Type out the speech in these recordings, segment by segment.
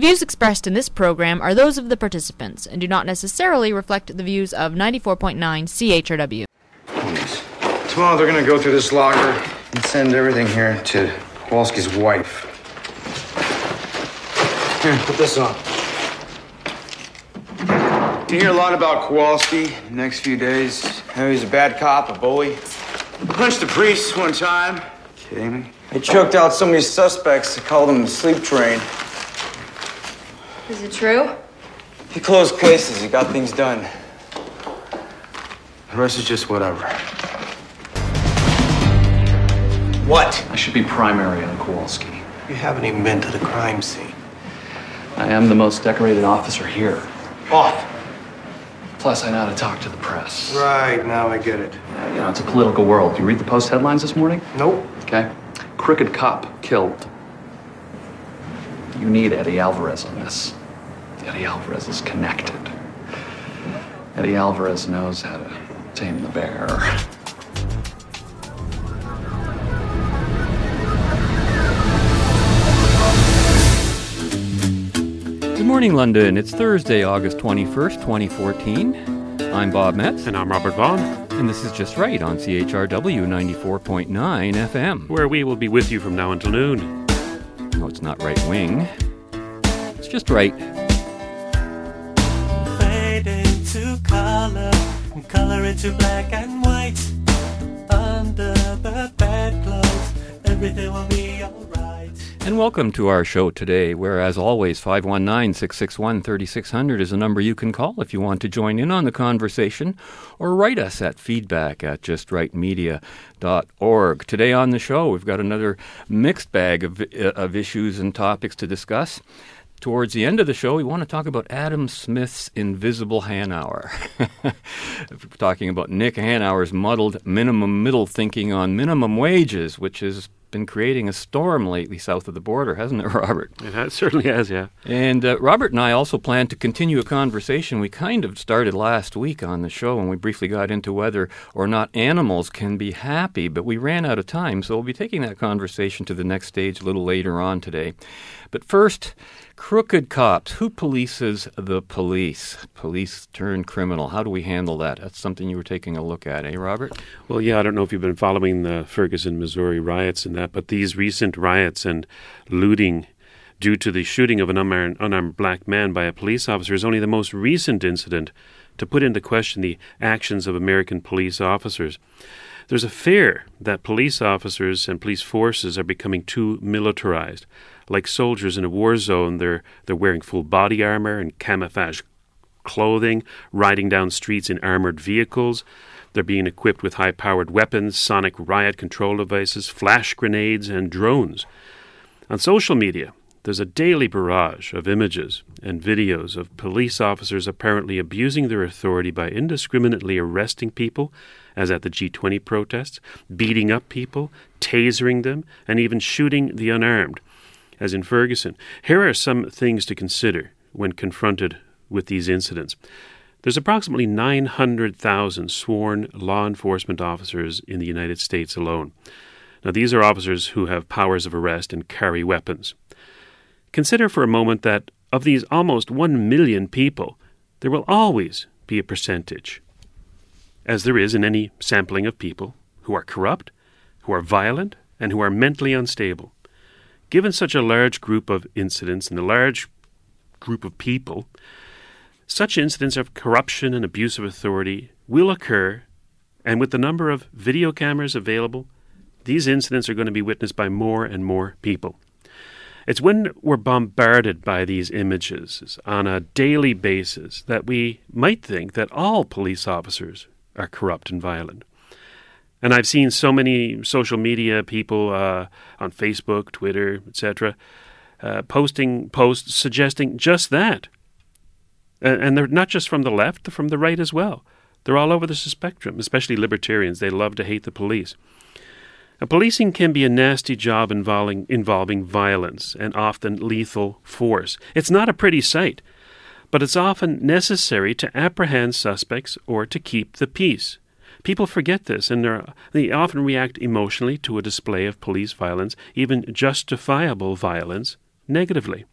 The views expressed in this program are those of the participants and do not necessarily reflect the views of 94.9 CHRW. Tomorrow they're gonna go through this locker and send everything here to Kowalski's wife. Here, put this on. You hear a lot about Kowalski the next few days. He's a bad cop, a bully. Punched a priest one time. Kidding me? He choked out so many suspects, they called him the sleep train. Is it true? He closed cases, he got things done. The rest is just whatever. What? I should be primary on Kowalski. You haven't even been to the crime scene. I am the most decorated officer here. Off. Plus, I know how to talk to the press. Right, now I get it. Uh, You know, it's a political world. You read the Post headlines this morning? Nope. Okay. Crooked cop killed. You need Eddie Alvarez on this. Eddie Alvarez is connected. Eddie Alvarez knows how to tame the bear. Good morning, London. It's Thursday, August 21st, 2014. I'm Bob Metz, And I'm Robert Vaughn, and this is Just Right on CHRW 94.9 FM. where we will be with you from now until noon. No, it's not right wing. It's just right. Into color and color into black and white. Under the bedclothes, everything will be alright. And welcome to our show today, where, as always, 519 661 3600 is a number you can call if you want to join in on the conversation or write us at feedback at justrightmedia.org. Today on the show, we've got another mixed bag of, uh, of issues and topics to discuss. Towards the end of the show, we want to talk about Adam Smith's Invisible Hanauer. Talking about Nick Hanauer's muddled minimum middle thinking on minimum wages, which has been creating a storm lately south of the border, hasn't it, Robert? It has, certainly has, yeah. And uh, Robert and I also plan to continue a conversation we kind of started last week on the show when we briefly got into whether or not animals can be happy, but we ran out of time, so we'll be taking that conversation to the next stage a little later on today. But first, crooked cops. Who polices the police? Police turned criminal. How do we handle that? That's something you were taking a look at, eh, Robert? Well, yeah, I don't know if you've been following the Ferguson, Missouri riots and that, but these recent riots and looting due to the shooting of an unarmed, unarmed black man by a police officer is only the most recent incident to put into question the actions of American police officers. There's a fear that police officers and police forces are becoming too militarized. Like soldiers in a war zone, they're, they're wearing full body armor and camouflage clothing, riding down streets in armored vehicles. They're being equipped with high powered weapons, sonic riot control devices, flash grenades, and drones. On social media, there's a daily barrage of images and videos of police officers apparently abusing their authority by indiscriminately arresting people, as at the G20 protests, beating up people, tasering them, and even shooting the unarmed, as in Ferguson. Here are some things to consider when confronted with these incidents. There's approximately 900,000 sworn law enforcement officers in the United States alone. Now, these are officers who have powers of arrest and carry weapons. Consider for a moment that of these almost 1 million people, there will always be a percentage, as there is in any sampling of people, who are corrupt, who are violent, and who are mentally unstable. Given such a large group of incidents and a large group of people, such incidents of corruption and abuse of authority will occur, and with the number of video cameras available, these incidents are going to be witnessed by more and more people. It's when we're bombarded by these images on a daily basis that we might think that all police officers are corrupt and violent. And I've seen so many social media people uh, on Facebook, Twitter, etc., uh, posting posts suggesting just that. And, they're not just from the left, they're from the right as well. They're all over the spectrum, especially libertarians. They love to hate the police. Now, policing can be a nasty job involving, involving violence and often lethal force. It's not a pretty sight, but it's often necessary to apprehend suspects or to keep the peace. People forget this, and they're- often react emotionally to a display of police violence, even justifiable violence, negatively.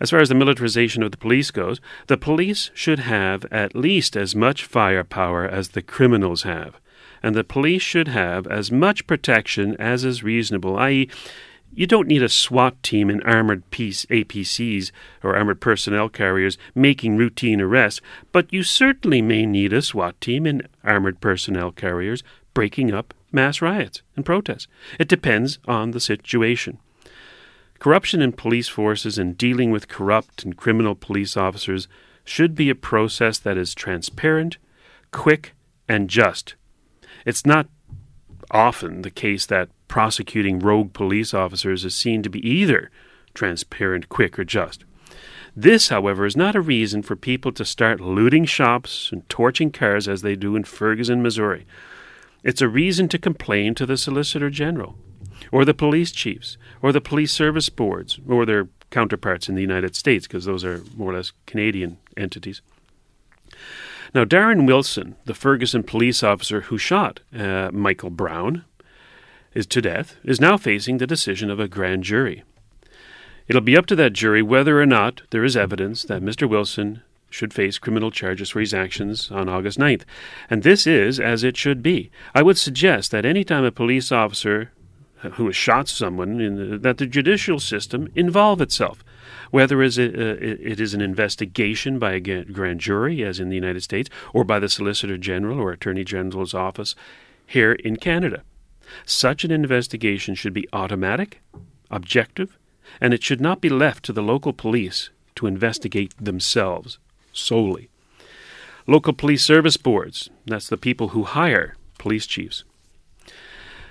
As far as the militarization of the police goes, the police should have at least as much firepower as the criminals have, and the police should have as much protection as is reasonable, i.e., you don't need a SWAT team in armored piece APCs or armored personnel carriers making routine arrests, but you certainly may need a SWAT team in armored personnel carriers breaking up mass riots and protests. It depends on the situation. Corruption in police forces and dealing with corrupt and criminal police officers should be a process that is transparent, quick, and just. It's not often the case that prosecuting rogue police officers is seen to be either transparent, quick, or just. This, however, is not a reason for people to start looting shops and torching cars as they do in Ferguson, Missouri. It's a reason to complain to the Solicitor General, or the police chiefs, or the police service boards, or their counterparts in the United States, because those are more or less Canadian entities. Now, Darren Wilson, the Ferguson police officer who shot uh, Michael Brown is to death, is now facing the decision of a grand jury. It'll be up to that jury whether or not there is evidence that Mr. Wilson should face criminal charges for his actions on August 9th. And this is as it should be. I would suggest that any time a police officer who has shot someone, the, that the judicial system involve itself, whether uh, it is an investigation by a grand jury, as in the United States, or by the Solicitor General or Attorney General's office here in Canada. Such an investigation should be automatic, objective, and it should not be left to the local police to investigate themselves solely. Local police service boards, that's the people who hire police chiefs,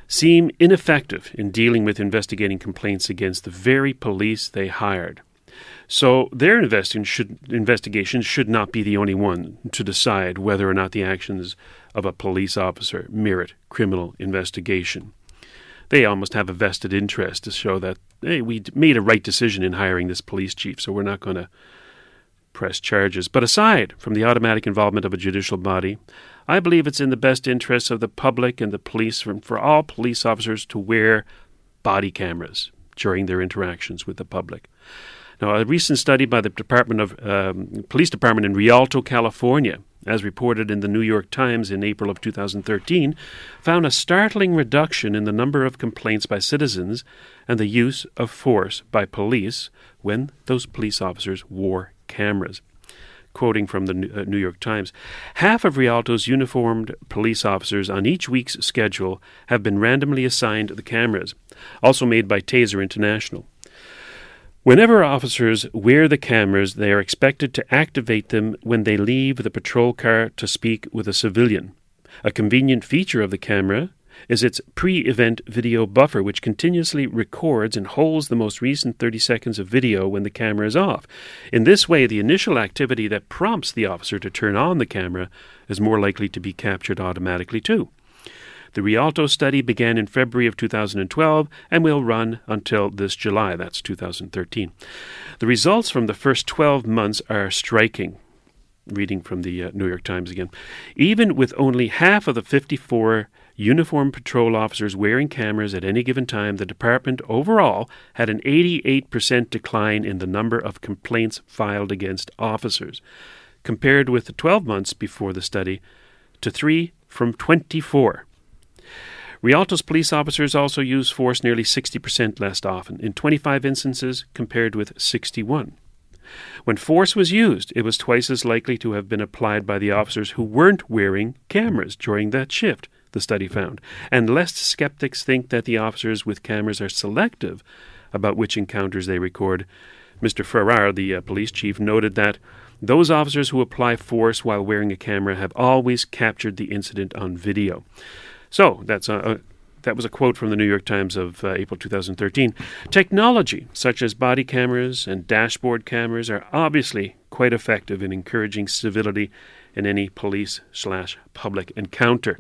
seem ineffective in dealing with investigating complaints against the very police they hired. So their should, investigation should not be the only one to decide whether or not the actions of a police officer merit criminal investigation. They almost have a vested interest to show that, hey, we made a right decision in hiring this police chief, so we're not going to press charges. But aside from the automatic involvement of a judicial body, I believe it's in the best interests of the public and the police for all police officers to wear body cameras during their interactions with the public. Now, a recent study by the Department of um, Police Department in Rialto, California, as reported in the New York Times in April of 2013, found a startling reduction in the number of complaints by citizens and the use of force by police when those police officers wore cameras. Quoting from the uh, New York Times, half of Rialto's uniformed police officers on each week's schedule have been randomly assigned the cameras, also made by Taser International. Whenever officers wear the cameras, they are expected to activate them when they leave the patrol car to speak with a civilian. A convenient feature of the camera is its pre event video buffer, which continuously records and holds the most recent 30 seconds of video when the camera is off. In this way, the initial activity that prompts the officer to turn on the camera is more likely to be captured automatically, too. The Rialto study began in February of 2012 and will run until this July, that's 2013. The results from the first 12 months are striking. Reading from the uh, New York Times again. Even with only half of the 54 uniformed patrol officers wearing cameras at any given time, the department overall had an 88% decline in the number of complaints filed against officers, compared with the 12 months before the study, to 3 from 24. Rialto's police officers also use force nearly 60% less often, in 25 instances compared with 61. When force was used, it was twice as likely to have been applied by the officers who weren't wearing cameras during that shift, the study found. And lest skeptics think that the officers with cameras are selective about which encounters they record, Mr. Farrar, the uh, police chief, noted that those officers who apply force while wearing a camera have always captured the incident on video. So that's a, a that was a quote from the New York Times of uh, April 2013. Technology, such as body cameras and dashboard cameras, are obviously quite effective in encouraging civility in any police slash public encounter.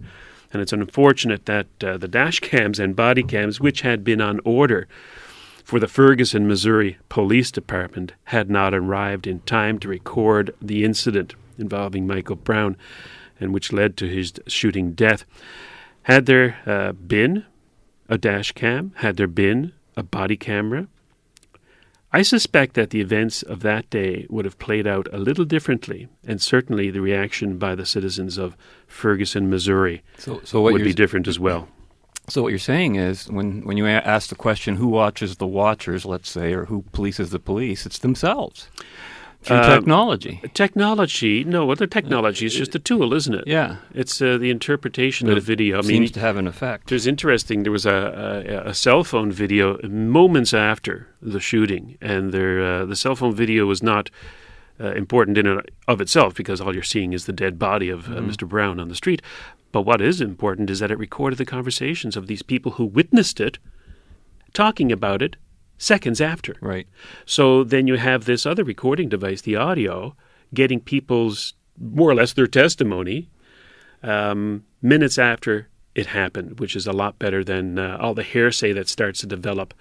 And it's unfortunate that uh, the dash cams and body cams, which had been on order for the Ferguson, Missouri Police Department, had not arrived in time to record the incident involving Michael Brown and which led to his shooting death. Had there uh, been a dash cam, had there been a body camera, I suspect that the events of that day would have played out a little differently, and certainly the reaction by the citizens of Ferguson, Missouri, So, so what would be different as well. So what you're saying is, when when you a- ask the question, who watches the watchers, let's say, or who polices the police, it's themselves through Uh, technology. Technology, no, well, the technology is just a tool, isn't it? Yeah. It's uh, the interpretation But of it video. I seems mean, to have an effect. There's interesting. There was a, a, a cell phone video moments after the shooting, and there uh, the cell phone video was not uh, important in and of itself because all you're seeing is the dead body of uh, Mr. Brown on the street. But what is important is that it recorded the conversations of these people who witnessed it, talking about it seconds after. Right. So then you have this other recording device, the audio, getting people's more or less their testimony um, minutes after it happened, which is a lot better than uh, all the hearsay that starts to develop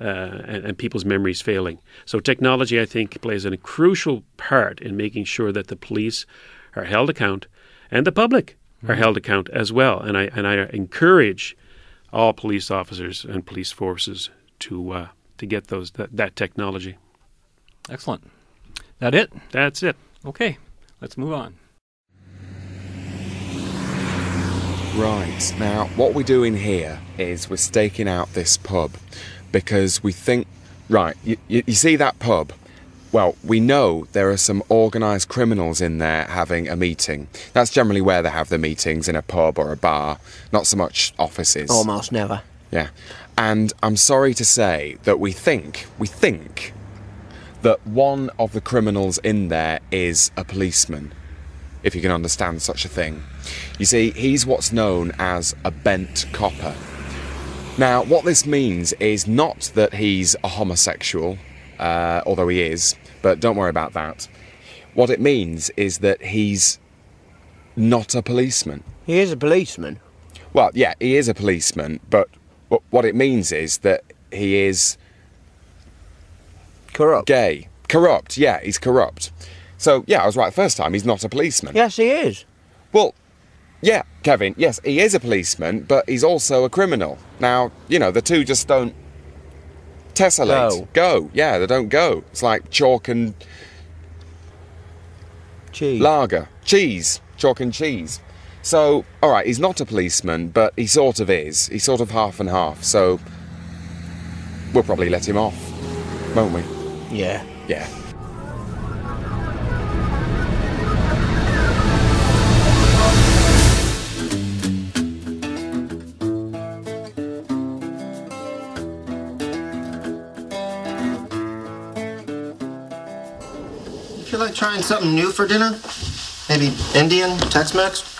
uh, and, and people's memories failing. So technology, I think, plays a crucial part in making sure that the police are held account and the public are held account as well. And I and I encourage all police officers and police forces to uh, to get those that, that technology. Excellent. That it? That's it. Okay. Let's move on. Right, now what we're doing here is we're staking out this pub because we think, right, you, you, you see that pub? Well, we know there are some organised criminals in there having a meeting. That's generally where they have the meetings in a pub or a bar, not so much offices. Almost never. Yeah. And I'm sorry to say that we think, we think that one of the criminals in there is a policeman, if you can understand such a thing. You see, he's what's known as a bent copper. Now, what this means is not that he's a homosexual, uh, although he is, but don't worry about that. What it means is that he's not a policeman. He is a policeman. Well, yeah, he is a policeman, but what it means is that he is Corrupt. gay. Corrupt, yeah, he's corrupt. So, yeah, I was right the first time, he's not a policeman. Yes, he is. Well, yeah, Kevin, yes, he is a policeman, but he's also a criminal. Now, you know, the two just don't tessellate. Go. yeah, they don't go. It's like chalk and Cheese. lager. Cheese. Chalk and cheese. So, alright, he's not a policeman, but he sort of is. He's sort of half and half, so we'll probably let him off, won't we? yeah. Yeah. You feel like trying something new for dinner? Maybe Indian, Tex-Mex?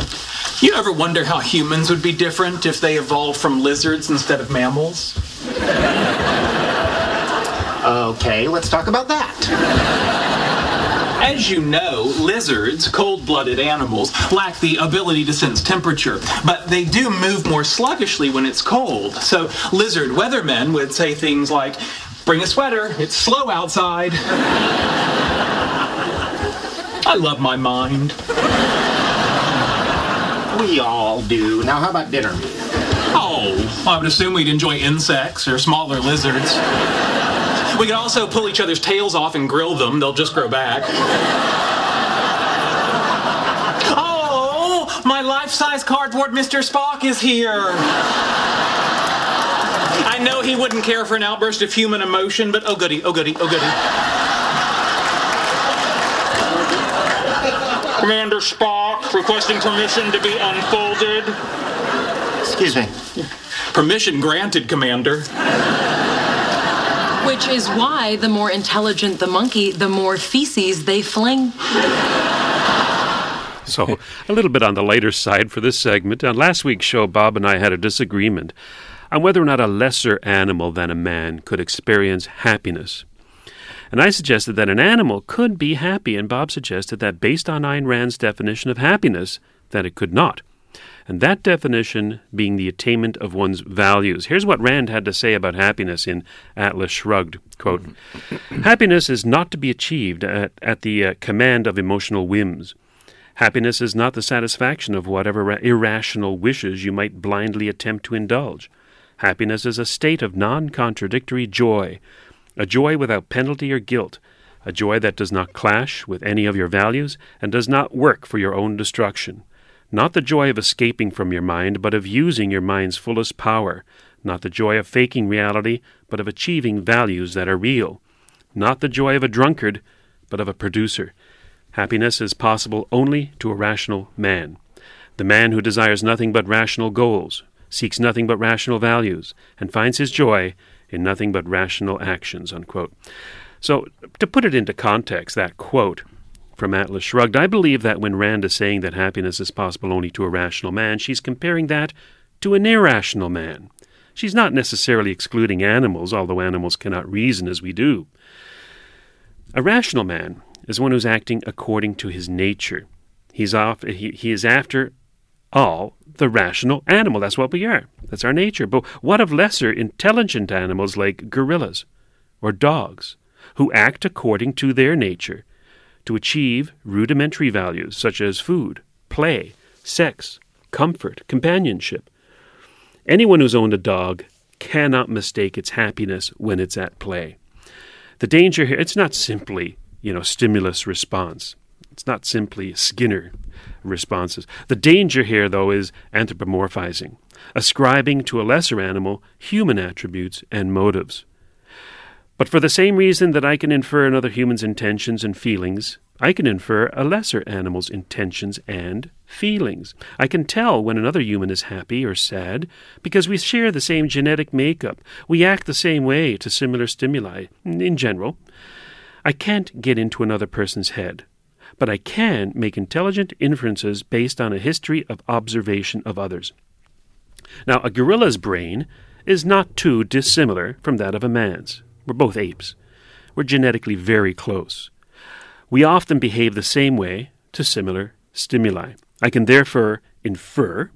You ever wonder how humans would be different if they evolved from lizards instead of mammals? Okay, let's talk about that. As you know, lizards, cold blooded animals, lack the ability to sense temperature, but they do move more sluggishly when it's cold. So, lizard weathermen would say things like, Bring a sweater, it's slow outside. I love my mind. We all do. Now, how about dinner? Oh, I would assume we'd enjoy insects or smaller lizards. We could also pull each other's tails off and grill them, they'll just grow back. Oh, my life size cardboard Mr. Spock is here. I know he wouldn't care for an outburst of human emotion, but oh goody, oh goody, oh goody. Commander Spock requesting permission to be unfolded. Excuse me. Permission granted, Commander. Which is why the more intelligent the monkey, the more feces they fling. So, a little bit on the lighter side for this segment. On last week's show, Bob and I had a disagreement on whether or not a lesser animal than a man could experience happiness. And I suggested that an animal could be happy, and Bob suggested that based on Ayn Rand's definition of happiness, that it could not. And that definition being the attainment of one's values. Here's what Rand had to say about happiness in Atlas Shrugged. Quote, Happiness is not to be achieved at, at the uh, command of emotional whims. Happiness is not the satisfaction of whatever ra- irrational wishes you might blindly attempt to indulge. Happiness is a state of non contradictory joy, a joy without penalty or guilt, a joy that does not clash with any of your values and does not work for your own destruction. Not the joy of escaping from your mind, but of using your mind's fullest power. Not the joy of faking reality, but of achieving values that are real. Not the joy of a drunkard, but of a producer. Happiness is possible only to a rational man. The man who desires nothing but rational goals, seeks nothing but rational values, and finds his joy in nothing but rational actions. Unquote. So, to put it into context, that quote from Atlas Shrugged, I believe that when Rand is saying that happiness is possible only to a rational man, she's comparing that to an irrational man. She's not necessarily excluding animals, although animals cannot reason as we do. A rational man is one who's acting according to his nature. He's off, he, he is after all the rational animal. That's what we are. That's our nature. But what of lesser intelligent animals like gorillas or dogs, who act according to their nature to achieve rudimentary values such as food, play, sex, comfort, companionship? Anyone who's owned a dog cannot mistake its happiness when it's at play. The danger here, it's not simply, you know, stimulus response. It's not simply Skinner responses. The danger here, though, is anthropomorphizing, ascribing to a lesser animal human attributes and motives. But for the same reason that I can infer another human's intentions and feelings, I can infer a lesser animal's intentions and feelings. I can tell when another human is happy or sad because we share the same genetic makeup. We act the same way to similar stimuli, in general. I can't get into another person's head, but I can make intelligent inferences based on a history of observation of others. Now, a gorilla's brain is not too dissimilar from that of a man's. We're both apes. We're genetically very close. We often behave the same way to similar stimuli. I can therefore infer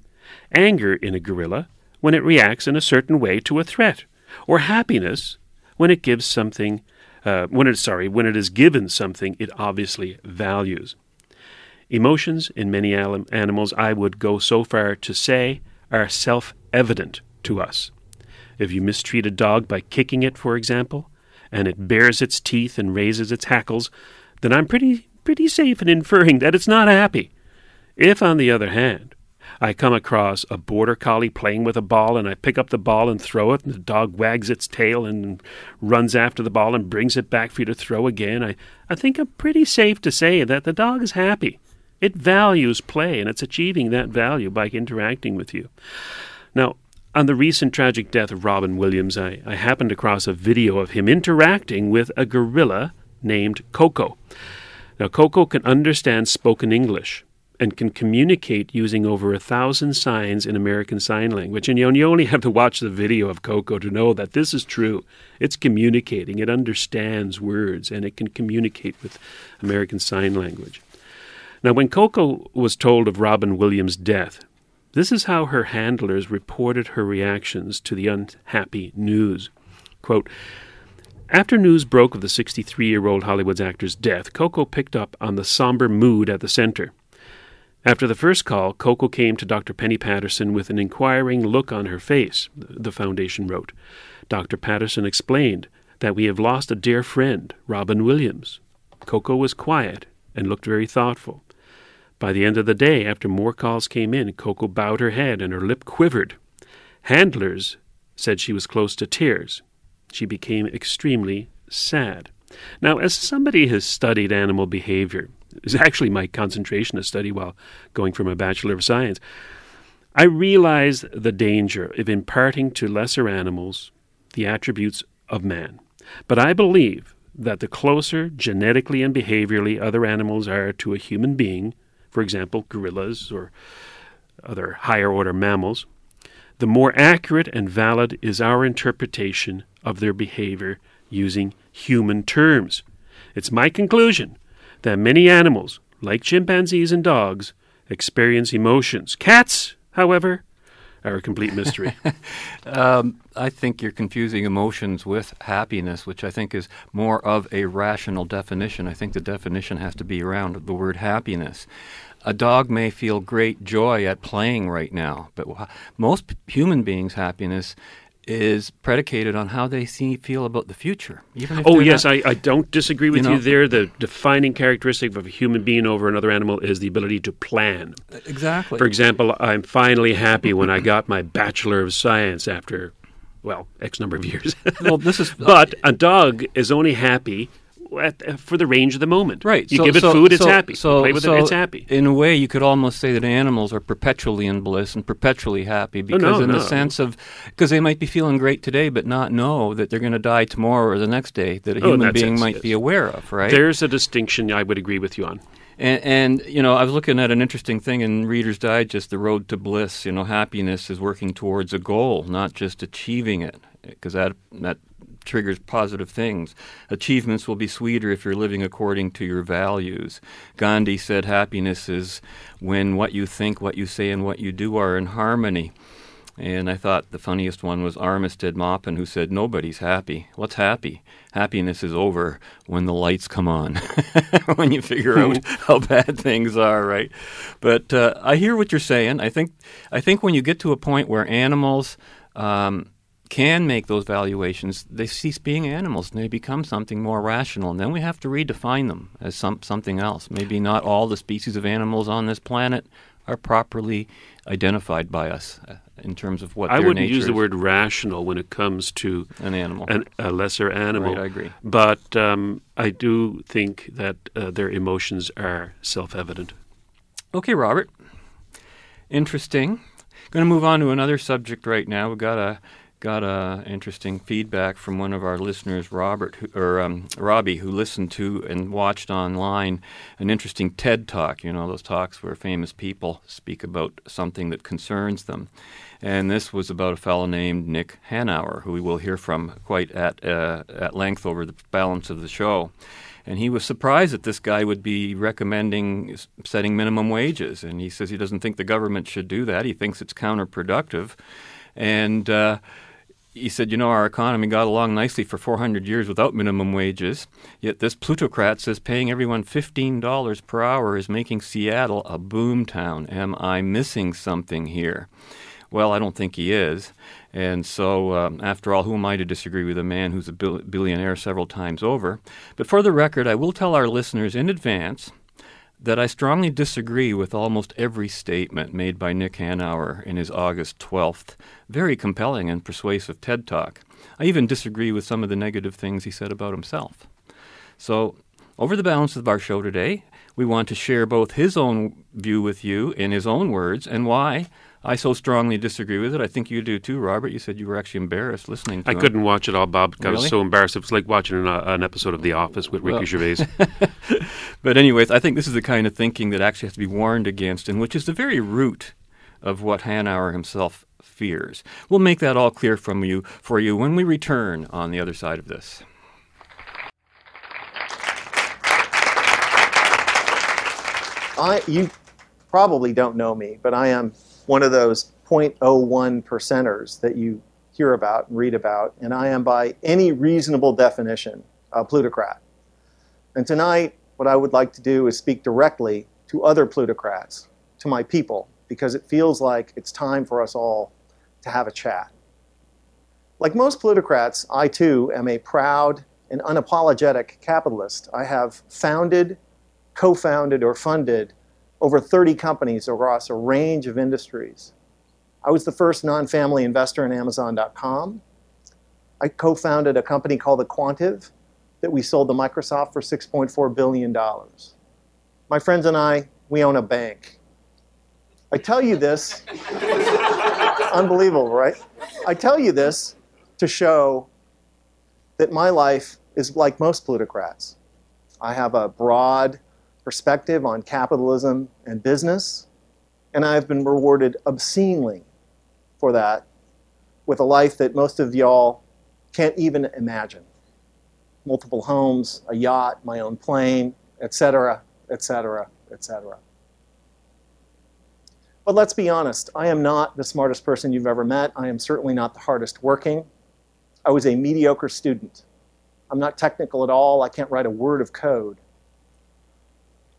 anger in a gorilla when it reacts in a certain way to a threat, or happiness when it gives something, uh, when it sorry, when it is given something it obviously values. Emotions in many animals, I would go so far to say, are self evident to us. If you mistreat a dog by kicking it, for example, and it bares its teeth and raises its hackles, then I'm pretty pretty safe in inferring that it's not happy. If, on the other hand, I come across a border collie playing with a ball and I pick up the ball and throw it, and the dog wags its tail and runs after the ball and brings it back for you to throw again, I, I think I'm pretty safe to say that the dog is happy. It values play and it's achieving that value by interacting with you. Now, on the recent tragic death of Robin Williams, I, I happened across a video of him interacting with a gorilla named Coco. Now, Coco can understand spoken English and can communicate using over a thousand signs in American Sign Language. And you, you only have to watch the video of Coco to know that this is true. It's communicating, it understands words, and it can communicate with American Sign Language. Now, when Coco was told of Robin Williams' death, this is how her handlers reported her reactions to the unhappy news. Quote, after news broke of the 63 year old Hollywood actor's death, Coco picked up on the somber mood at the center. After the first call, Coco came to Dr. Penny Patterson with an inquiring look on her face, the foundation wrote. Dr. Patterson explained that we have lost a dear friend, Robin Williams. Coco was quiet and looked very thoughtful. By the end of the day, after more calls came in, Coco bowed her head and her lip quivered. Handlers said she was close to tears she became extremely sad. Now, as somebody has studied animal behavior, is actually my concentration to study while going for my Bachelor of Science, I realize the danger of imparting to lesser animals the attributes of man. But I believe that the closer genetically and behaviorally other animals are to a human being, for example, gorillas or other higher order mammals, the more accurate and valid is our interpretation of their behavior using human terms. It's my conclusion that many animals, like chimpanzees and dogs, experience emotions. Cats, however, are a complete mystery. um, I think you're confusing emotions with happiness, which I think is more of a rational definition. I think the definition has to be around the word happiness. A dog may feel great joy at playing right now, but most human beings' happiness is predicated on how they see feel about the future. Oh yes, not- I, I don't disagree with You you, there. The defining characteristic of a human being over another animal is the ability to plan. exactly. For example, I'm finally happy when I got my Bachelor of Science after, well, X number of years. well, this is but a dog is only happy at, uh, for the range of the moment. Right. You so- give it so- food, it's so- happy. So, you play with so it, it's happy. In a way, you could almost say that animals are perpetually in bliss and perpetually happy Oh, because, no, in no. the sense of, because they might be feeling great today, but not know that they're going to die tomorrow or the next day that a Oh, human being sense, might yes. be aware of. Right. There's a distinction I would agree with you on. And, and you know, I was looking at an interesting thing in Reader's Digest, "The Road to Bliss." You know, happiness is working towards a goal, not just achieving it, because that that triggers positive things. Achievements will be sweeter if you're living according to your values. Gandhi said, "Happiness is when what you think, what you say, and what you do are in harmony." And I thought the funniest one was Armistead Maupin, who said, Nobody's happy. What's happy? Happiness is over when the lights come on, when you figure out how bad things are, right? But uh, I hear what you're saying. I think, I think when you get to a point where animals um, can make those valuations, they cease being animals and they become something more rational. And then we have to redefine them as some, something else. Maybe not all the species of animals on this planet are properly identified by us uh, in terms of what I their wouldn't use the word rational when it comes to An animal. an, a lesser animal. Right, I agree. But um, I do think that uh, their emotions are self-evident. Okay, Robert. Interesting. Going to move on to another subject right now. We've got a got a interesting feedback from one of our listeners, Robert who, or um, Robbie, who listened to and watched online an interesting TED talk. You know those talks where famous people speak about something that concerns them. And this was about a fellow named Nick Hanauer, who we will hear from quite at uh, at length over the balance of the show. And he was surprised that this guy would be recommending setting minimum wages. And he says he doesn't think the government should do that. He thinks it's counterproductive. And uh, he said, you know, our economy got along nicely for 400 years without minimum wages. Yet this plutocrat says paying everyone $15 per hour is making Seattle a boom town. Am I missing something here? Well, I don't think he is. And so, um, after all, who am I to disagree with a man who's a bil- billionaire several times over? But for the record, I will tell our listeners in advance that I strongly disagree with almost every statement made by Nick Hanauer in his August 12th, very compelling and persuasive TED Talk. I even disagree with some of the negative things he said about himself. So, over the balance of our show today, we want to share both his own view with you in his own words and why I so strongly disagree with it. I think you do too, Robert. You said you were actually embarrassed listening to I him. couldn't watch it all, Bob. because I was so embarrassed. It was like watching an, uh, an episode of The Office with Ricky Well- Gervais. but anyways, I think this is the kind of thinking that actually has to be warned against, and which is the very root of what Hanauer himself fears. We'll make that all clear from you for you when we return on the other side of this. I you probably don't know me, but I am one of those 0.01 percenters that you hear about and read about, and I am by any reasonable definition a plutocrat. And tonight, what I would like to do is speak directly to other plutocrats, to my people, because it feels like it's time for us all to have a chat. Like most plutocrats, I too am a proud and unapologetic capitalist. I have founded co founded or funded over 30 companies across a range of industries. I was the first non family investor in Amazon.com. I co founded a company called aQuantive that we sold to Microsoft for $6.4 billion. My friends and I, we own a bank. I tell you this, unbelievable, right? I tell you this to show that my life is like most plutocrats. I have a broad perspective on capitalism and business, and I've been rewarded obscenely for that with a life that most of y'all can't even imagine. Multiple homes, a yacht, my own plane, etc., etc., etc. But let's be honest, I am not the smartest person you've ever met. I am certainly not the hardest working. I was a mediocre student. I'm not technical at all. I can't write a word of code.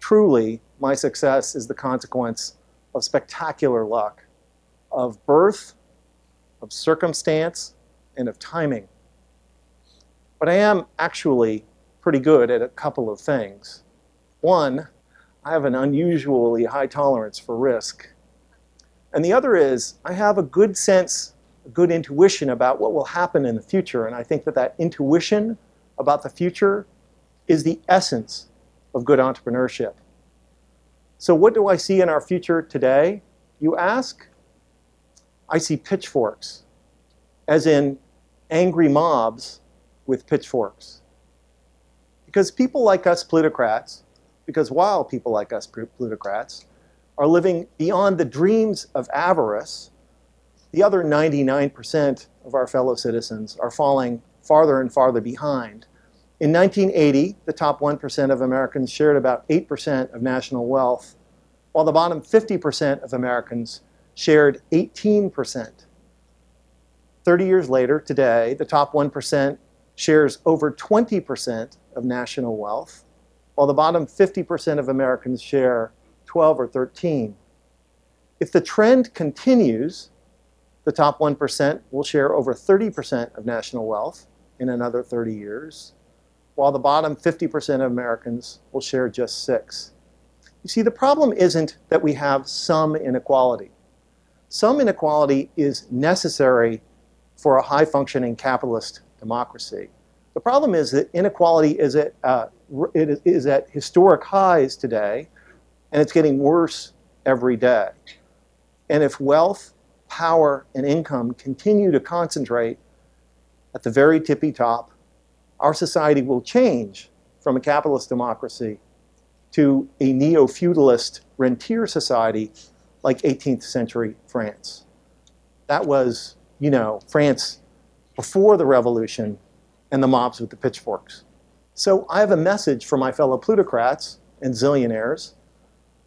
Truly, my success is the consequence of spectacular luck, of birth, of circumstance, and of timing. But I am actually pretty good at a couple of things. One, I have an unusually high tolerance for risk. And the other is, I have a good sense, a good intuition about what will happen in the future. And I think that that intuition about the future is the essence of good entrepreneurship. So, what do I see in our future today? You ask? I see pitchforks, as in angry mobs with pitchforks. Because people like us plutocrats, because while people like us plutocrats are living beyond the dreams of avarice, the other 99% of our fellow citizens are falling farther and farther behind. In 1980, the top 1% of Americans shared about 8% of national wealth, while the bottom 50% of Americans shared 18%. 30 years later, today, the top 1% shares over 20% of national wealth, while the bottom 50% of Americans share 12 or 13. If the trend continues, the top 1% will share over 30% of national wealth in another 30 years, while the bottom 50% of Americans will share just 6. You see, the problem isn't that we have some inequality. Some inequality is necessary for a high functioning capitalist democracy. The problem is that inequality is at, uh, it is at historic highs today, and it's getting worse every day. And if wealth, power, and income continue to concentrate at the very tippy top, our society will change from a capitalist democracy to a neo feudalist rentier society like 18th century France. That was, you know, France before the revolution and the mobs with the pitchforks. So I have a message for my fellow plutocrats and zillionaires,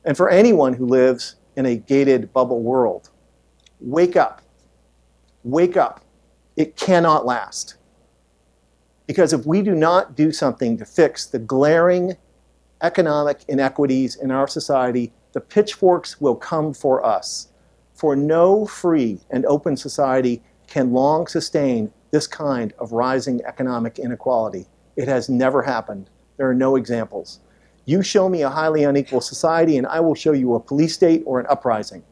and for anyone who lives in a gated bubble world. Wake up. Wake up. It cannot last. Because if we do not do something to fix the glaring economic inequities in our society, the pitchforks will come for us. For no free and open society can long sustain this kind of rising economic inequality. It has never happened. There are no examples. You show me a highly unequal society, and I will show you a police state or an uprising.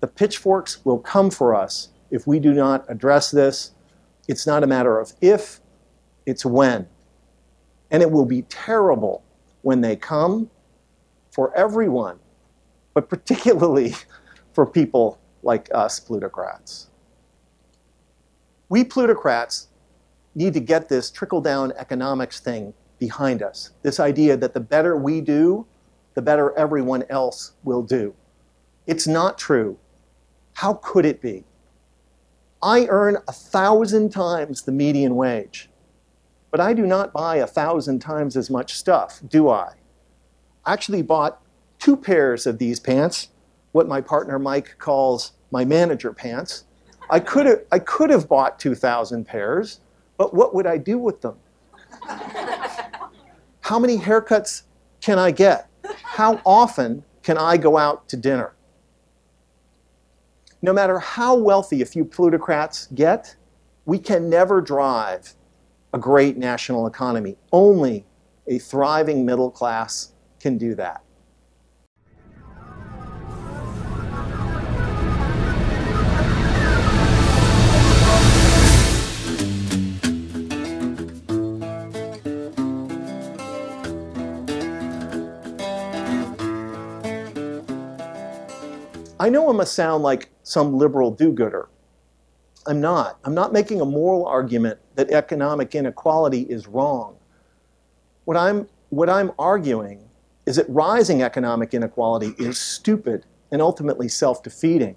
The pitchforks will come for us if we do not address this. It's not a matter of if, it's when. And it will be terrible when they come for everyone, but particularly for people like us plutocrats. We plutocrats need to get this trickle down economics thing behind us. This idea that the better we do, the better everyone else will do. It's not true. How could it be? I earn a thousand times the median wage, but I do not buy a thousand times as much stuff, do I? I actually bought two pairs of these pants, what my partner Mike calls my manager pants. I could have, I could have bought 2,000 pairs, but what would I do with them? How many haircuts can I get? How often can I go out to dinner? No matter how wealthy a few plutocrats get, we can never drive a great national economy. Only a thriving middle class can do that. I know I must sound like some liberal do gooder. I'm not. I'm not making a moral argument that economic inequality is wrong. What I'm, what I'm arguing is that rising economic inequality is stupid and ultimately self defeating.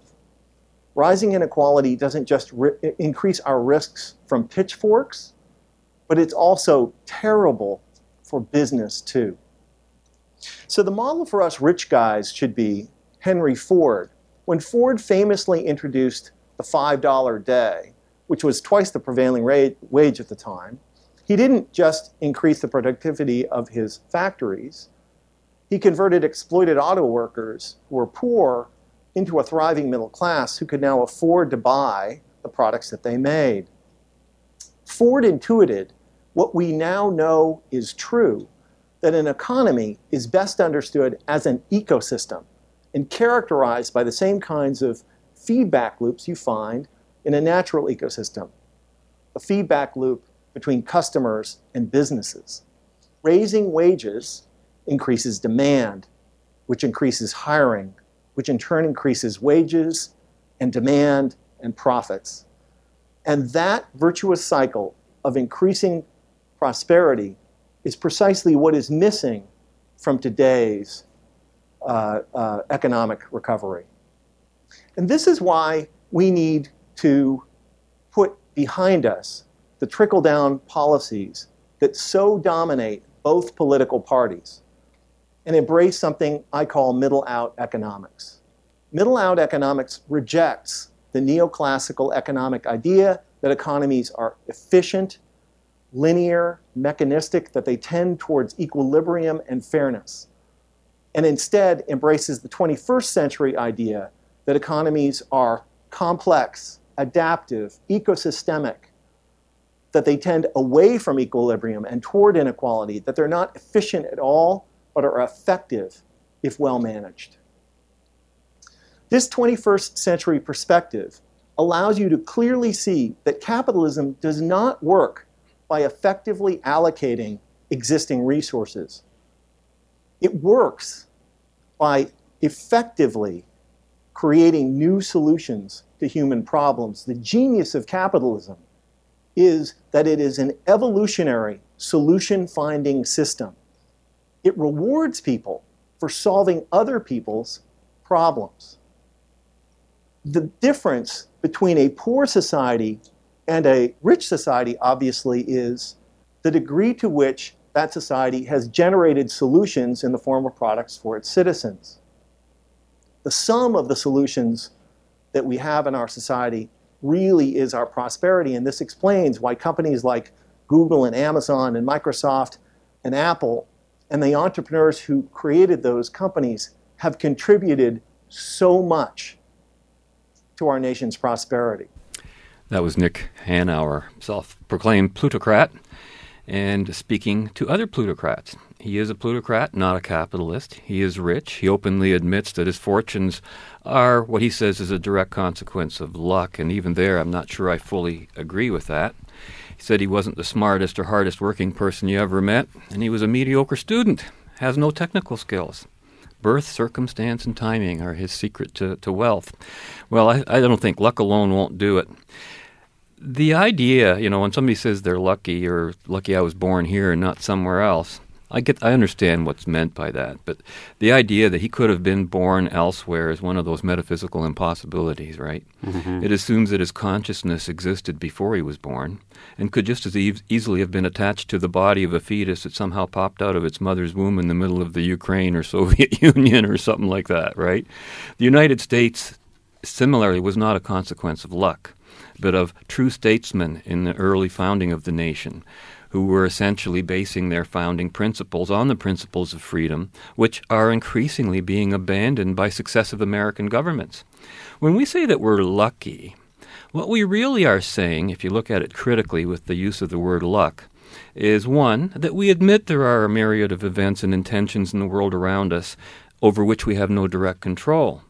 Rising inequality doesn't just ri- increase our risks from pitchforks, but it's also terrible for business too. So the model for us rich guys should be Henry Ford, when Ford famously introduced the $5 day, which was twice the prevailing rate, wage at the time, he didn't just increase the productivity of his factories, he converted exploited auto workers who were poor into a thriving middle class who could now afford to buy the products that they made. Ford intuited what we now know is true that an economy is best understood as an ecosystem and characterized by the same kinds of feedback loops you find in a natural ecosystem. A feedback loop between customers and businesses. Raising wages increases demand, which increases hiring, which in turn increases wages and demand and profits. And that virtuous cycle of increasing prosperity is precisely what is missing from today's uh, uh, economic recovery. And this is why we need to put behind us the trickle down policies that so dominate both political parties and embrace something I call middle out economics. Middle out economics rejects the neoclassical economic idea that economies are efficient, linear, mechanistic, that they tend towards equilibrium and fairness, and instead embraces the 21st century idea that economies are complex, adaptive, ecosystemic, that they tend away from equilibrium and toward inequality, that they're not efficient at all, but are effective if well managed. This 21st century perspective allows you to clearly see that capitalism does not work by effectively allocating existing resources. It works by effectively creating new solutions to human problems. The genius of capitalism is that it is an evolutionary solution finding system. It rewards people for solving other people's problems. The difference between a poor society and a rich society, obviously, is the degree to which that society has generated solutions in the form of products for its citizens. The sum of the solutions that we have in our society really is our prosperity, and this explains why companies like Google and Amazon and Microsoft and Apple and the entrepreneurs who created those companies have contributed so much to our nation's prosperity. That was Nick Hanauer, self proclaimed plutocrat, and speaking to other plutocrats. He is a plutocrat, not a capitalist. He is rich. He openly admits that his fortunes are what he says is a direct consequence of luck, and even there, I'm not sure I fully agree with that. He said he wasn't the smartest or hardest working person you ever met, and he was a mediocre student, has no technical skills. Birth, circumstance, and timing are his secret to, to wealth. Well, I, I don't think luck alone won't do it the idea, you know, when somebody says they're lucky or lucky I was born here and not somewhere else, I get I understand what's meant by that, but the idea that he could have been born elsewhere is one of those metaphysical impossibilities, right? Mm-hmm. It assumes that his consciousness existed before he was born and could just as e- easily have been attached to the body of a fetus that somehow popped out of its mother's womb in the middle of the Ukraine or Soviet Union or something like that, right? The United States similarly was not a consequence of luck but of true statesmen in the early founding of the nation who were essentially basing their founding principles on the principles of freedom, which are increasingly being abandoned by successive American governments. When we say that we're lucky, what we really are saying, if you look at it critically with the use of the word luck, is one, that we admit there are a myriad of events and intentions in the world around us over which we have no direct control.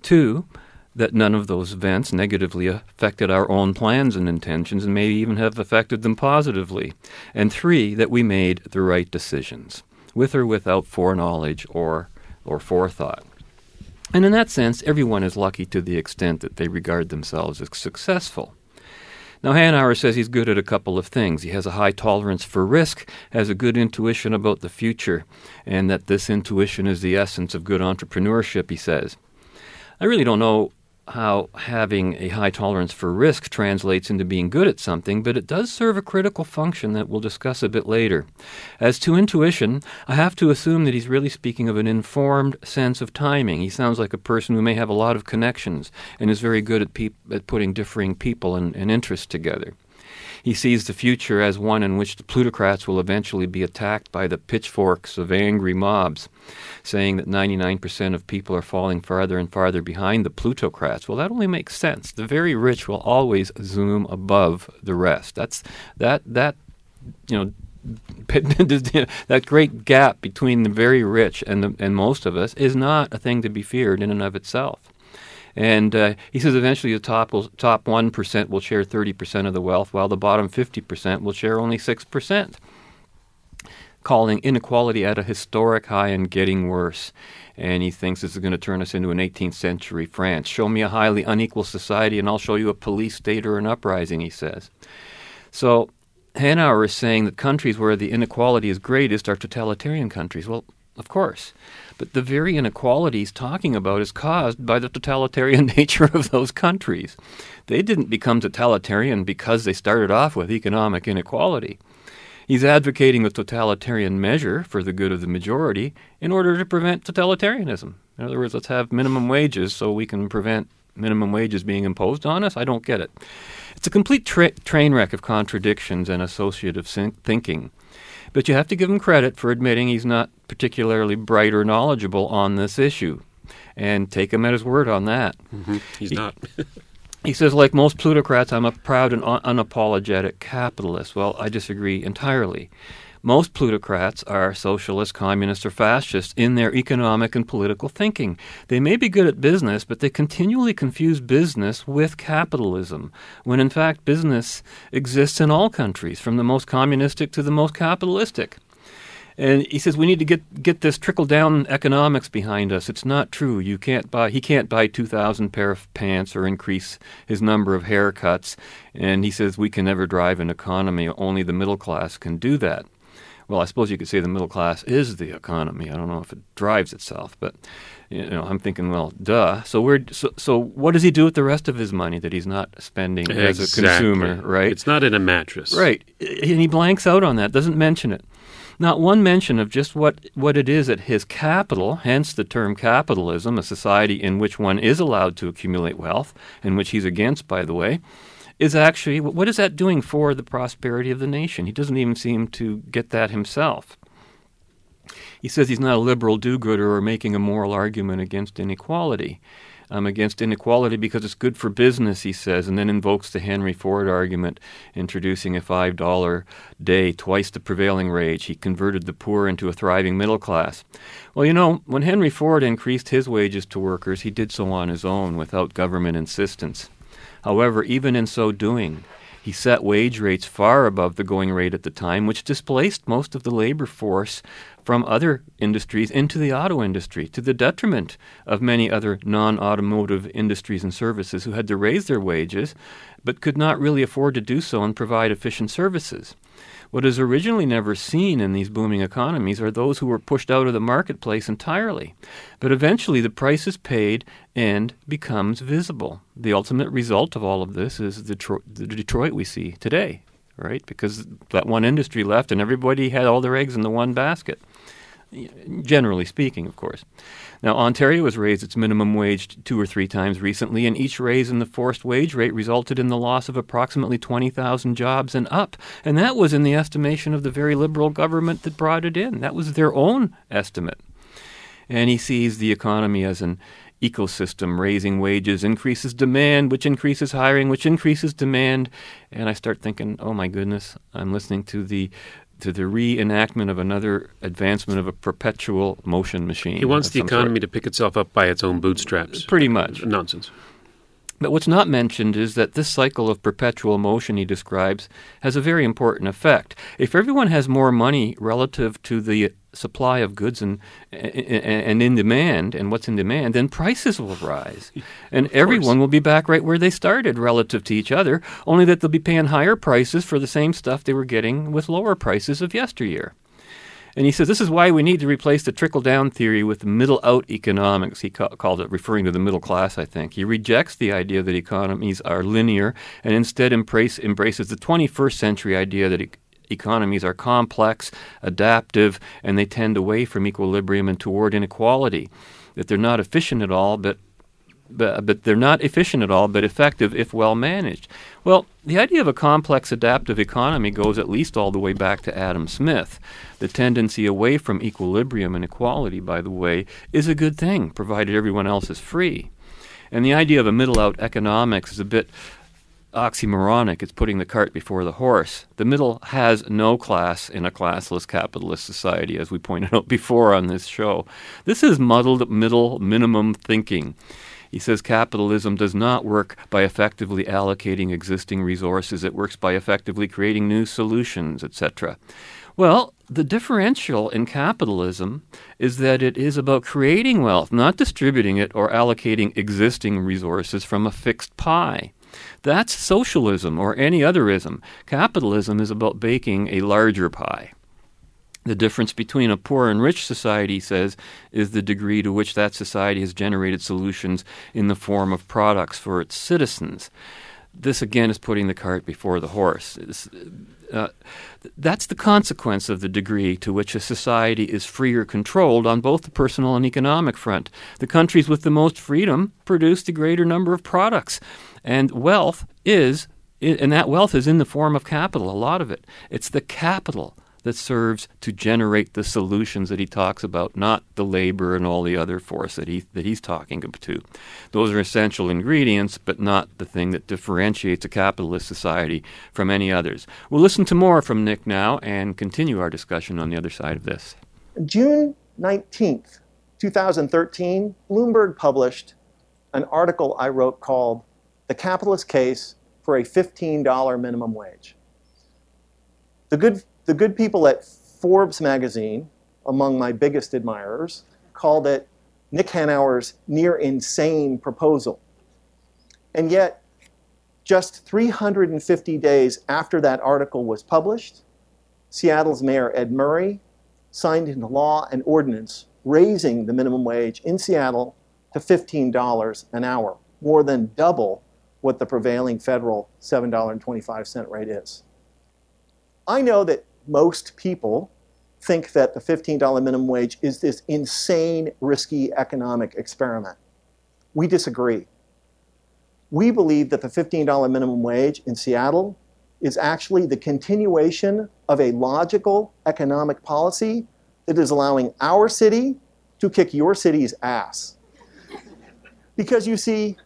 Two, that none of those events negatively affected our own plans and intentions and may even have affected them positively. And three, that we made the right decisions, with or without foreknowledge or, or forethought. And in that sense, everyone is lucky to the extent that they regard themselves as successful. Now, Hanauer says he's good at a couple of things. He has a high tolerance for risk, has a good intuition about the future, and that this intuition is the essence of good entrepreneurship, he says. I really don't know how having a high tolerance for risk translates into being good at something, but it does serve a critical function that we'll discuss a bit later. As to intuition, I have to assume that he's really speaking of an informed sense of timing. He sounds like a person who may have a lot of connections and is very good at, at putting differing people and, and interests together. He sees the future as one in which the plutocrats will eventually be attacked by the pitchforks of angry mobs, saying that 99% of people are falling farther and farther behind the plutocrats. Well, that only makes sense. The very rich will always zoom above the rest. That's that that you know that great gap between the very rich and the, and most of us is not a thing to be feared in and of itself. And uh, he says eventually the top will, top one percent will share thirty percent of the wealth, while the bottom fifty percent will share only six percent. Calling inequality at a historic high and getting worse. And he thinks this is going to turn us into an 18th century France. Show me a highly unequal society, and I'll show you a police state or an uprising, he says. So Hanauer is saying that countries where the inequality is greatest are totalitarian countries. Well, of course. But the very inequality he's talking about is caused by the totalitarian nature of those countries. They didn't become totalitarian because they started off with economic inequality. He's advocating a totalitarian measure for the good of the majority in order to prevent totalitarianism. In other words, let's have minimum wages so we can prevent minimum wages being imposed on us. I don't get it. It's a complete tra- train wreck of contradictions and associative thinking. But you have to give him credit for admitting he's not particularly bright or knowledgeable on this issue. And take him at his word on that. Mm-hmm. He's he, not. he says, like most plutocrats, I'm a proud and un- unapologetic capitalist. Well, I disagree entirely. Most plutocrats are socialist, communist, or fascist in their economic and political thinking. They may be good at business, but they continually confuse business with capitalism, when in fact business exists in all countries, from the most communistic to the most capitalistic. And he says we need to get get this trickle down economics behind us. It's not true. You can't buy. He can't buy two thousand pair of pants or increase his number of haircuts. And he says we can never drive an economy. Only the middle class can do that well, I suppose you could say the middle class is the economy. I don't know if it drives itself, but you know, I'm thinking, well, duh. So where, so, so what does he do with the rest of his money that he's not spending exactly. as a consumer, right? It's not in a mattress, right? And he blanks out on that, doesn't mention it. Not one mention of just what, what it is at his capital, hence the term capitalism, a society in which one is allowed to accumulate wealth, and which he's against, by the way is actually what is that doing for the prosperity of the nation? He doesn't even seem to get that himself. He says he's not a liberal do gooder or making a moral argument against inequality. I'm against inequality because it's good for business, he says, and then invokes the Henry Ford argument, introducing a $5 day, twice the prevailing wage. He converted the poor into a thriving middle class. Well, you know, when Henry Ford increased his wages to workers, he did so on his own without government insistence. However, even in so doing, he set wage rates far above the going rate at the time, which displaced most of the labor force from other industries into the auto industry, to the detriment of many other non automotive industries and services who had to raise their wages but could not really afford to do so and provide efficient services. What is originally never seen in these booming economies are those who were pushed out of the marketplace entirely. But eventually the price is paid and becomes visible. The ultimate result of all of this is the, Tro- the Detroit we see today, right? Because that one industry left and everybody had all their eggs in the one basket. Generally speaking, of course. Now, Ontario has raised its minimum wage two or three times recently, and each raise in the forced wage rate resulted in the loss of approximately 20,000 jobs and up. And that was in the estimation of the very liberal government that brought it in. That was their own estimate. And he sees the economy as an ecosystem. Raising wages increases demand, which increases hiring, which increases demand. And I start thinking, oh my goodness, I'm listening to the to the reenactment of another advancement of a perpetual motion machine. He wants the economy sort. to pick itself up by its own bootstraps. Pretty much. Nonsense. But what's not mentioned is that this cycle of perpetual motion he describes has a very important effect. If everyone has more money relative to the supply of goods and, and in demand and what's in demand, then prices will rise. And everyone will be back right where they started relative to each other, only that they'll be paying higher prices for the same stuff they were getting with lower prices of yesteryear. And he says this is why we need to replace the trickle down theory with middle out economics. He ca- called it referring to the middle class, I think. He rejects the idea that economies are linear and instead embrace, embraces the 21st century idea that e- economies are complex, adaptive, and they tend away from equilibrium and toward inequality. That they're not efficient at all, but but, but they're not efficient at all, but effective if well managed. Well, the idea of a complex adaptive economy goes at least all the way back to Adam Smith. The tendency away from equilibrium and equality, by the way, is a good thing, provided everyone else is free. And the idea of a middle out economics is a bit oxymoronic. It's putting the cart before the horse. The middle has no class in a classless capitalist society, as we pointed out before on this show. This is muddled middle minimum thinking. He says capitalism does not work by effectively allocating existing resources, it works by effectively creating new solutions, etc. Well, the differential in capitalism is that it is about creating wealth, not distributing it or allocating existing resources from a fixed pie. That's socialism or any other ism. Capitalism is about baking a larger pie. The difference between a poor and rich society, he says, is the degree to which that society has generated solutions in the form of products for its citizens. This again is putting the cart before the horse. Uh, that's the consequence of the degree to which a society is free or controlled on both the personal and economic front. The countries with the most freedom produce the greater number of products. And wealth is, and that wealth is in the form of capital, a lot of it. It's the capital that serves to generate the solutions that he talks about, not the labor and all the other force that he that he's talking to. Those are essential ingredients, but not the thing that differentiates a capitalist society from any others. We'll listen to more from Nick now and continue our discussion on the other side of this. June 19th, 2013, Bloomberg published an article I wrote called The Capitalist Case for a $15 Minimum Wage. The good the good people at Forbes magazine, among my biggest admirers, called it Nick Hanauer's near insane proposal. And yet, just 350 days after that article was published, Seattle's Mayor Ed Murray signed into law an ordinance raising the minimum wage in Seattle to $15 an hour, more than double what the prevailing federal $7.25 rate is. I know that most people think that the $15 minimum wage is this insane, risky economic experiment. We disagree. We believe that the $15 minimum wage in Seattle is actually the continuation of a logical economic policy that is allowing our city to kick your city's ass. Because you see,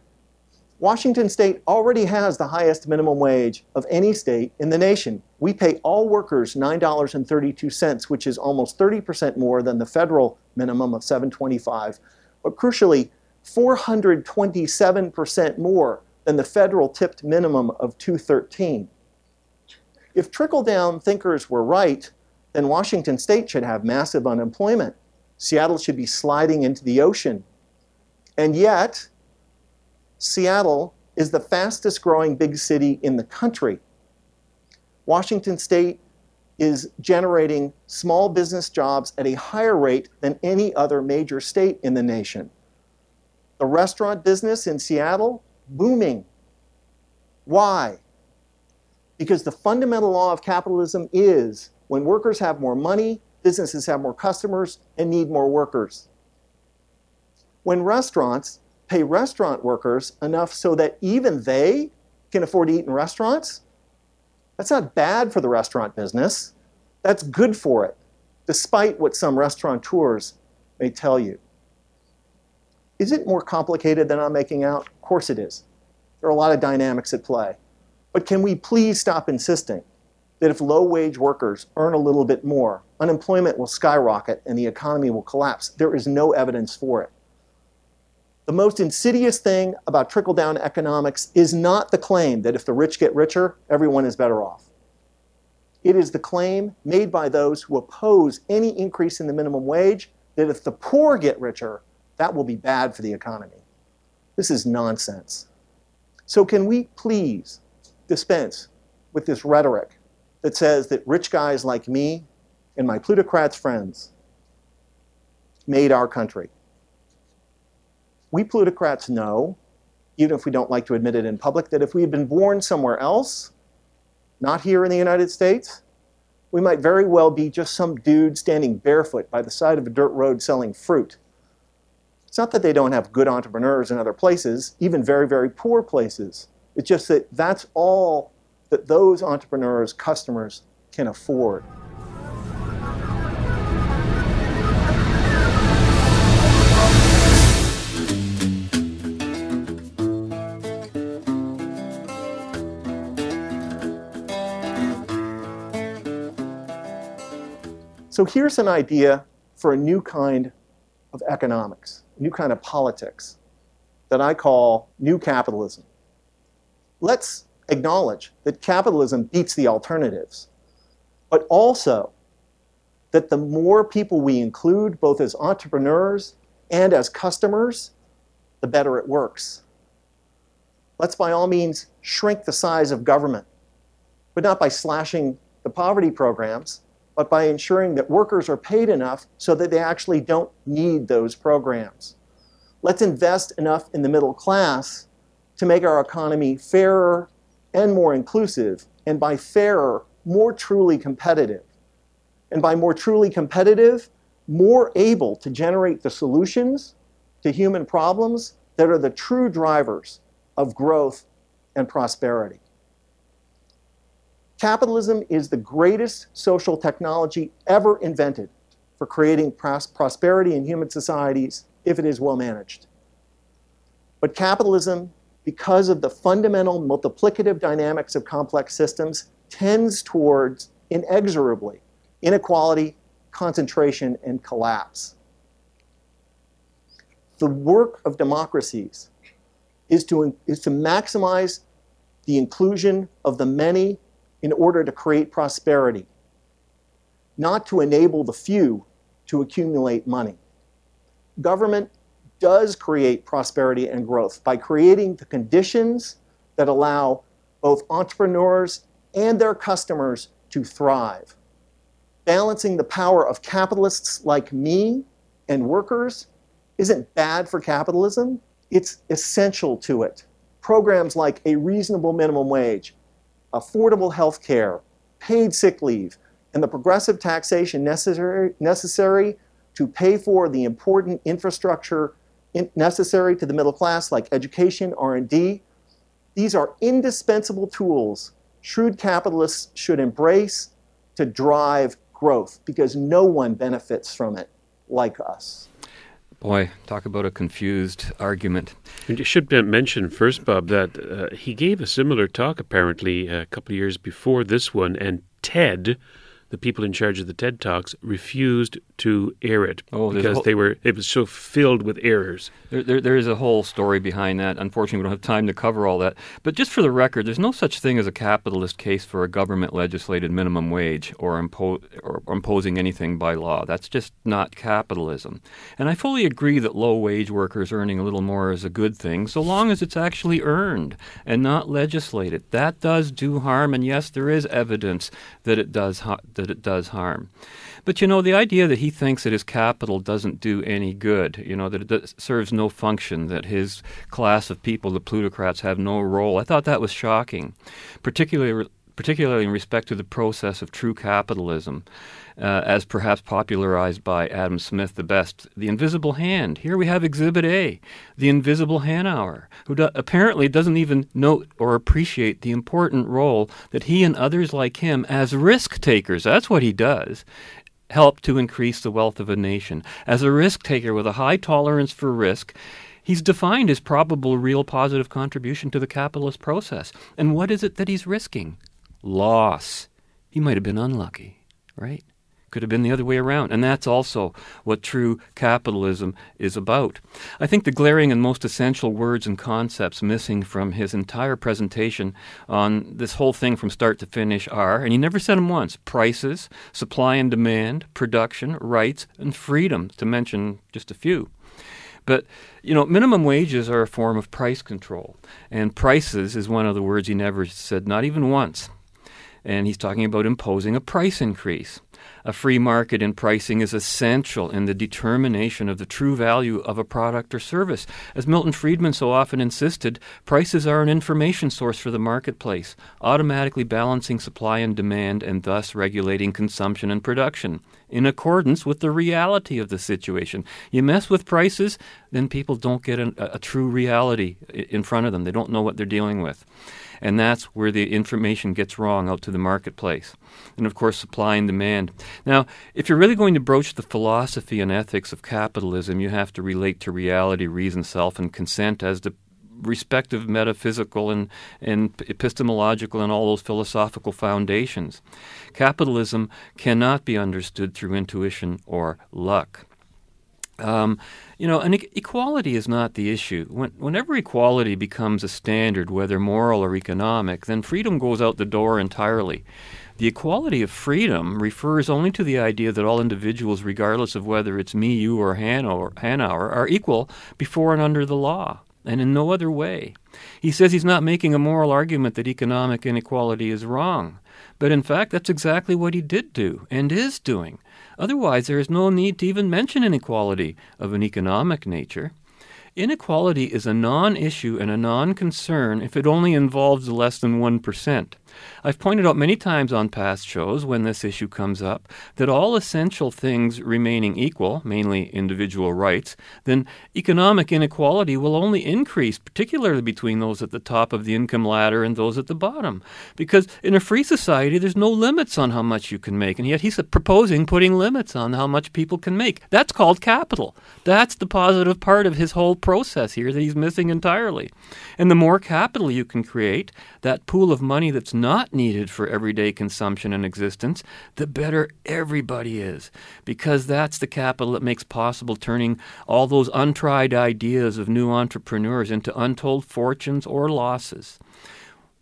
Washington state already has the highest minimum wage of any state in the nation. We pay all workers $9.32, which is almost 30% more than the federal minimum of 725. But crucially, 427% more than the federal tipped minimum of 213. If trickle down thinkers were right, then Washington state should have massive unemployment. Seattle should be sliding into the ocean. And yet, Seattle is the fastest growing big city in the country. Washington state is generating small business jobs at a higher rate than any other major state in the nation. The restaurant business in Seattle, booming. Why? Because the fundamental law of capitalism is when workers have more money, businesses have more customers and need more workers. When restaurants pay restaurant workers enough so that even they can afford to eat in restaurants, that's not bad for the restaurant business. That's good for it, despite what some restaurateurs may tell you. Is it more complicated than I'm making out? Of course it is. There are a lot of dynamics at play. But can we please stop insisting that if low wage workers earn a little bit more, unemployment will skyrocket and the economy will collapse? There is no evidence for it. The most insidious thing about trickle down economics is not the claim that if the rich get richer, everyone is better off. It is the claim made by those who oppose any increase in the minimum wage that if the poor get richer, that will be bad for the economy. This is nonsense. So, can we please dispense with this rhetoric that says that rich guys like me and my plutocrats friends made our country? We plutocrats know, even if we don't like to admit it in public, that if we had been born somewhere else, not here in the United States, we might very well be just some dude standing barefoot by the side of a dirt road selling fruit. It's not that they don't have good entrepreneurs in other places, even very, very poor places. It's just that that's all that those entrepreneurs, customers can afford. So here's an idea for a new kind of economics, a new kind of politics that I call new capitalism. Let's acknowledge that capitalism beats the alternatives, but also that the more people we include, both as entrepreneurs and as customers, the better it works. Let's by all means shrink the size of government, but not by slashing the poverty programs, but by ensuring that workers are paid enough so that they actually don't need those programs. Let's invest enough in the middle class to make our economy fairer and more inclusive, and by fairer, more truly competitive. And by more truly competitive, more able to generate the solutions to human problems that are the true drivers of growth and prosperity. Capitalism is the greatest social technology ever invented for creating pros- prosperity in human societies if it is well managed. But capitalism, because of the fundamental multiplicative dynamics of complex systems, tends towards inexorably inequality, concentration, and collapse. The work of democracies is to, is to maximize the inclusion of the many in order to create prosperity, not to enable the few to accumulate money. Government does create prosperity and growth by creating the conditions that allow both entrepreneurs and their customers to thrive. Balancing the power of capitalists like me and workers isn't bad for capitalism, it's essential to it. Programs like a reasonable minimum wage, affordable health care, paid sick leave, and the progressive taxation necessary, necessary to pay for the important infrastructure in, necessary to the middle class like education, R&D. These are indispensable tools shrewd capitalists should embrace to drive growth because no one benefits from it like us. Boy, talk about a confused argument. And you should mention first, Bob, that uh, he gave a similar talk apparently a couple of years before this one, and TED, the people in charge of the TED Talks, refused to air it Oh, because whole- they were it was so filled with errors. There, there, there is a whole story behind that. Unfortunately, we don't have time to cover all that. But just for the record, there's no such thing as a capitalist case for a government legislated minimum wage or, impo- or imposing anything by law. That's just not capitalism. And I fully agree that low wage workers earning a little more is a good thing, so long as it's actually earned and not legislated. That does do harm, and yes, there is evidence that it does ha- that it does harm. But you know, the idea that he thinks that his capital doesn't do any good, you know, that it serves no function, that his class of people, the plutocrats, have no role, I thought that was shocking, particularly, particularly in respect to the process of true capitalism. Uh, as perhaps popularized by Adam Smith the best, the invisible hand. Here we have Exhibit A, the invisible Hanauer, who do- apparently doesn't even note or appreciate the important role that he and others like him, as risk takers, that's what he does, help to increase the wealth of a nation. As a risk taker with a high tolerance for risk, he's defined his probable real positive contribution to the capitalist process. And what is it that he's risking? Loss. He might have been unlucky, right? Could have been the other way around. And that's also what true capitalism is about. I think the glaring and most essential words and concepts missing from his entire presentation on this whole thing from start to finish are, and he never said them once prices, supply and demand, production, rights, and freedom, to mention just a few. But, you know, minimum wages are a form of price control. And prices is one of the words he never said, not even once. And he's talking about imposing a price increase. A free market in pricing is essential in the determination of the true value of a product or service. As Milton Friedman so often insisted, prices are an information source for the marketplace, automatically balancing supply and demand and thus regulating consumption and production in accordance with the reality of the situation. You mess with prices, then people don't get a, a true reality in front of them. They don't know what they're dealing with. And that's where the information gets wrong out to the marketplace. And of course, supply and demand. Now, if you're really going to broach the philosophy and ethics of capitalism, you have to relate to reality, reason, self, and consent as the respective metaphysical and, and epistemological and all those philosophical foundations. Capitalism cannot be understood through intuition or luck. Um, you know, and e- equality is not the issue. When, whenever equality becomes a standard, whether moral or economic, then freedom goes out the door entirely. The equality of freedom refers only to the idea that all individuals, regardless of whether it's me, you, or Hanauer, Hanauer are equal before and under the law, and in no other way. He says he's not making a moral argument that economic inequality is wrong. But in fact, that's exactly what he did do and is doing. Otherwise, there is no need to even mention inequality of an economic nature. Inequality is a non issue and a non concern if it only involves less than 1%. I've pointed out many times on past shows when this issue comes up that all essential things remaining equal, mainly individual rights, then economic inequality will only increase, particularly between those at the top of the income ladder and those at the bottom. Because in a free society, there's no limits on how much you can make, and yet he's proposing putting limits on how much people can make. That's called capital. That's the positive part of his whole process here that he's missing entirely. And the more capital you can create, that pool of money that's not needed for everyday consumption and existence, the better everybody is. Because that's the capital that makes possible turning all those untried ideas of new entrepreneurs into untold fortunes or losses.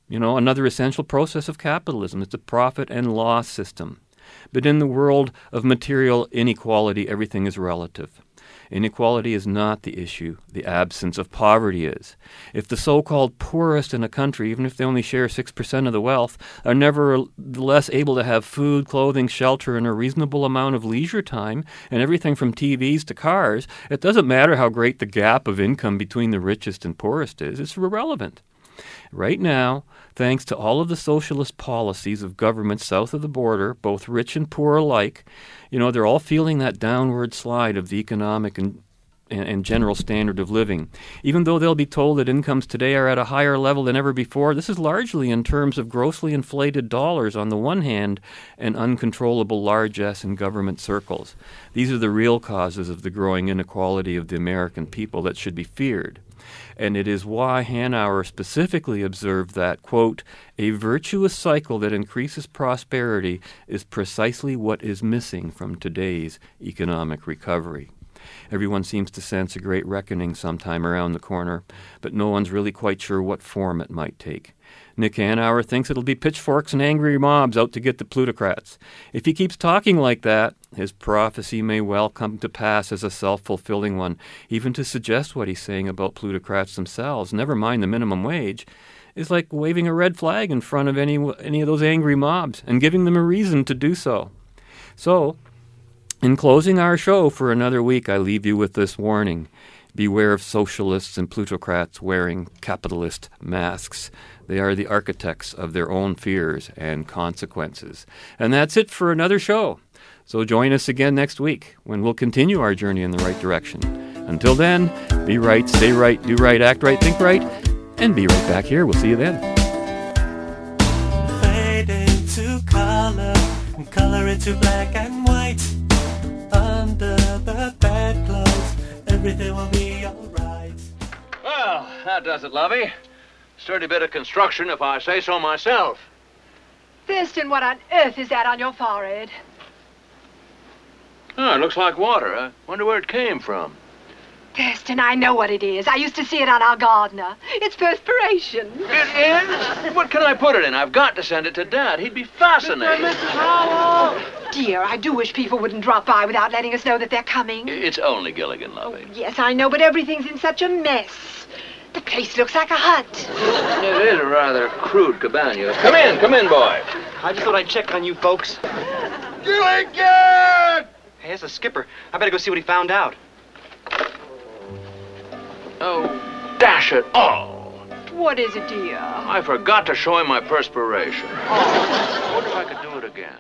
You know, another essential process of capitalism is the profit and loss system. But in the world of material inequality, everything is relative. Inequality is not the issue, the absence of poverty is. If the so called poorest in a country, even if they only share 6% of the wealth, are nevertheless able to have food, clothing, shelter, and a reasonable amount of leisure time, and everything from TVs to cars, it doesn't matter how great the gap of income between the richest and poorest is, it's irrelevant. Right now, thanks to all of the socialist policies of governments south of the border, both rich and poor alike, you know, they're all feeling that downward slide of the economic and and, general standard of living. Even though they'll be told that incomes today are at a higher level than ever before, this is largely in terms of grossly inflated dollars on the one hand and uncontrollable largesse in government circles. These are the real causes of the growing inequality of the American people that should be feared. And it is why Hanauer specifically observed that, quote, a virtuous cycle that increases prosperity is precisely what is missing from today's economic recovery. Everyone seems to sense a great reckoning sometime around the corner, but no one's really quite sure what form it might take. Nick Hanauer thinks it'll be pitchforks and angry mobs out to get the plutocrats. If he keeps talking like that, his prophecy may well come to pass as a self fulfilling one. Even to suggest what he's saying about plutocrats themselves, never mind the minimum wage, is like waving a red flag in front of any, any of those angry mobs and giving them a reason to do so. So, in closing our show for another week, I leave you with this warning. Beware of socialists and plutocrats wearing capitalist masks. They are the architects of their own fears and consequences. And that's it for another show. So join us again next week when we'll continue our journey in the right direction. Until then, be right, stay right, do right, act right, think right, and be right back here. We'll see you then. Fade into color, color into black and white. Under the bedclothes, everything will be alright. Well, that does it, Lovey. Sturdy bit of construction, if I say so myself. Thurston, what on earth is that on your forehead? Oh, it looks like water. I wonder where it came from. Thurston, I know what it is. I used to see it on our gardener. It's perspiration. It is? What can I put it in? I've got to send it to Dad. He'd be fascinated. Mr. Howell! Dear, I do wish people wouldn't drop by without letting us know that they're coming. It's only Gilligan, Lovey. Oh, yes, I know, but everything's in such a mess. The place looks like a hut. It is a rather crude cabana. Come in, come in, boy. I just thought I'd check on you folks. Gilligan! Hey, it's the skipper. I better go see what he found out. Oh, dash it all. What is it, dear? I forgot to show him my perspiration. Oh. I wonder if I could do it again.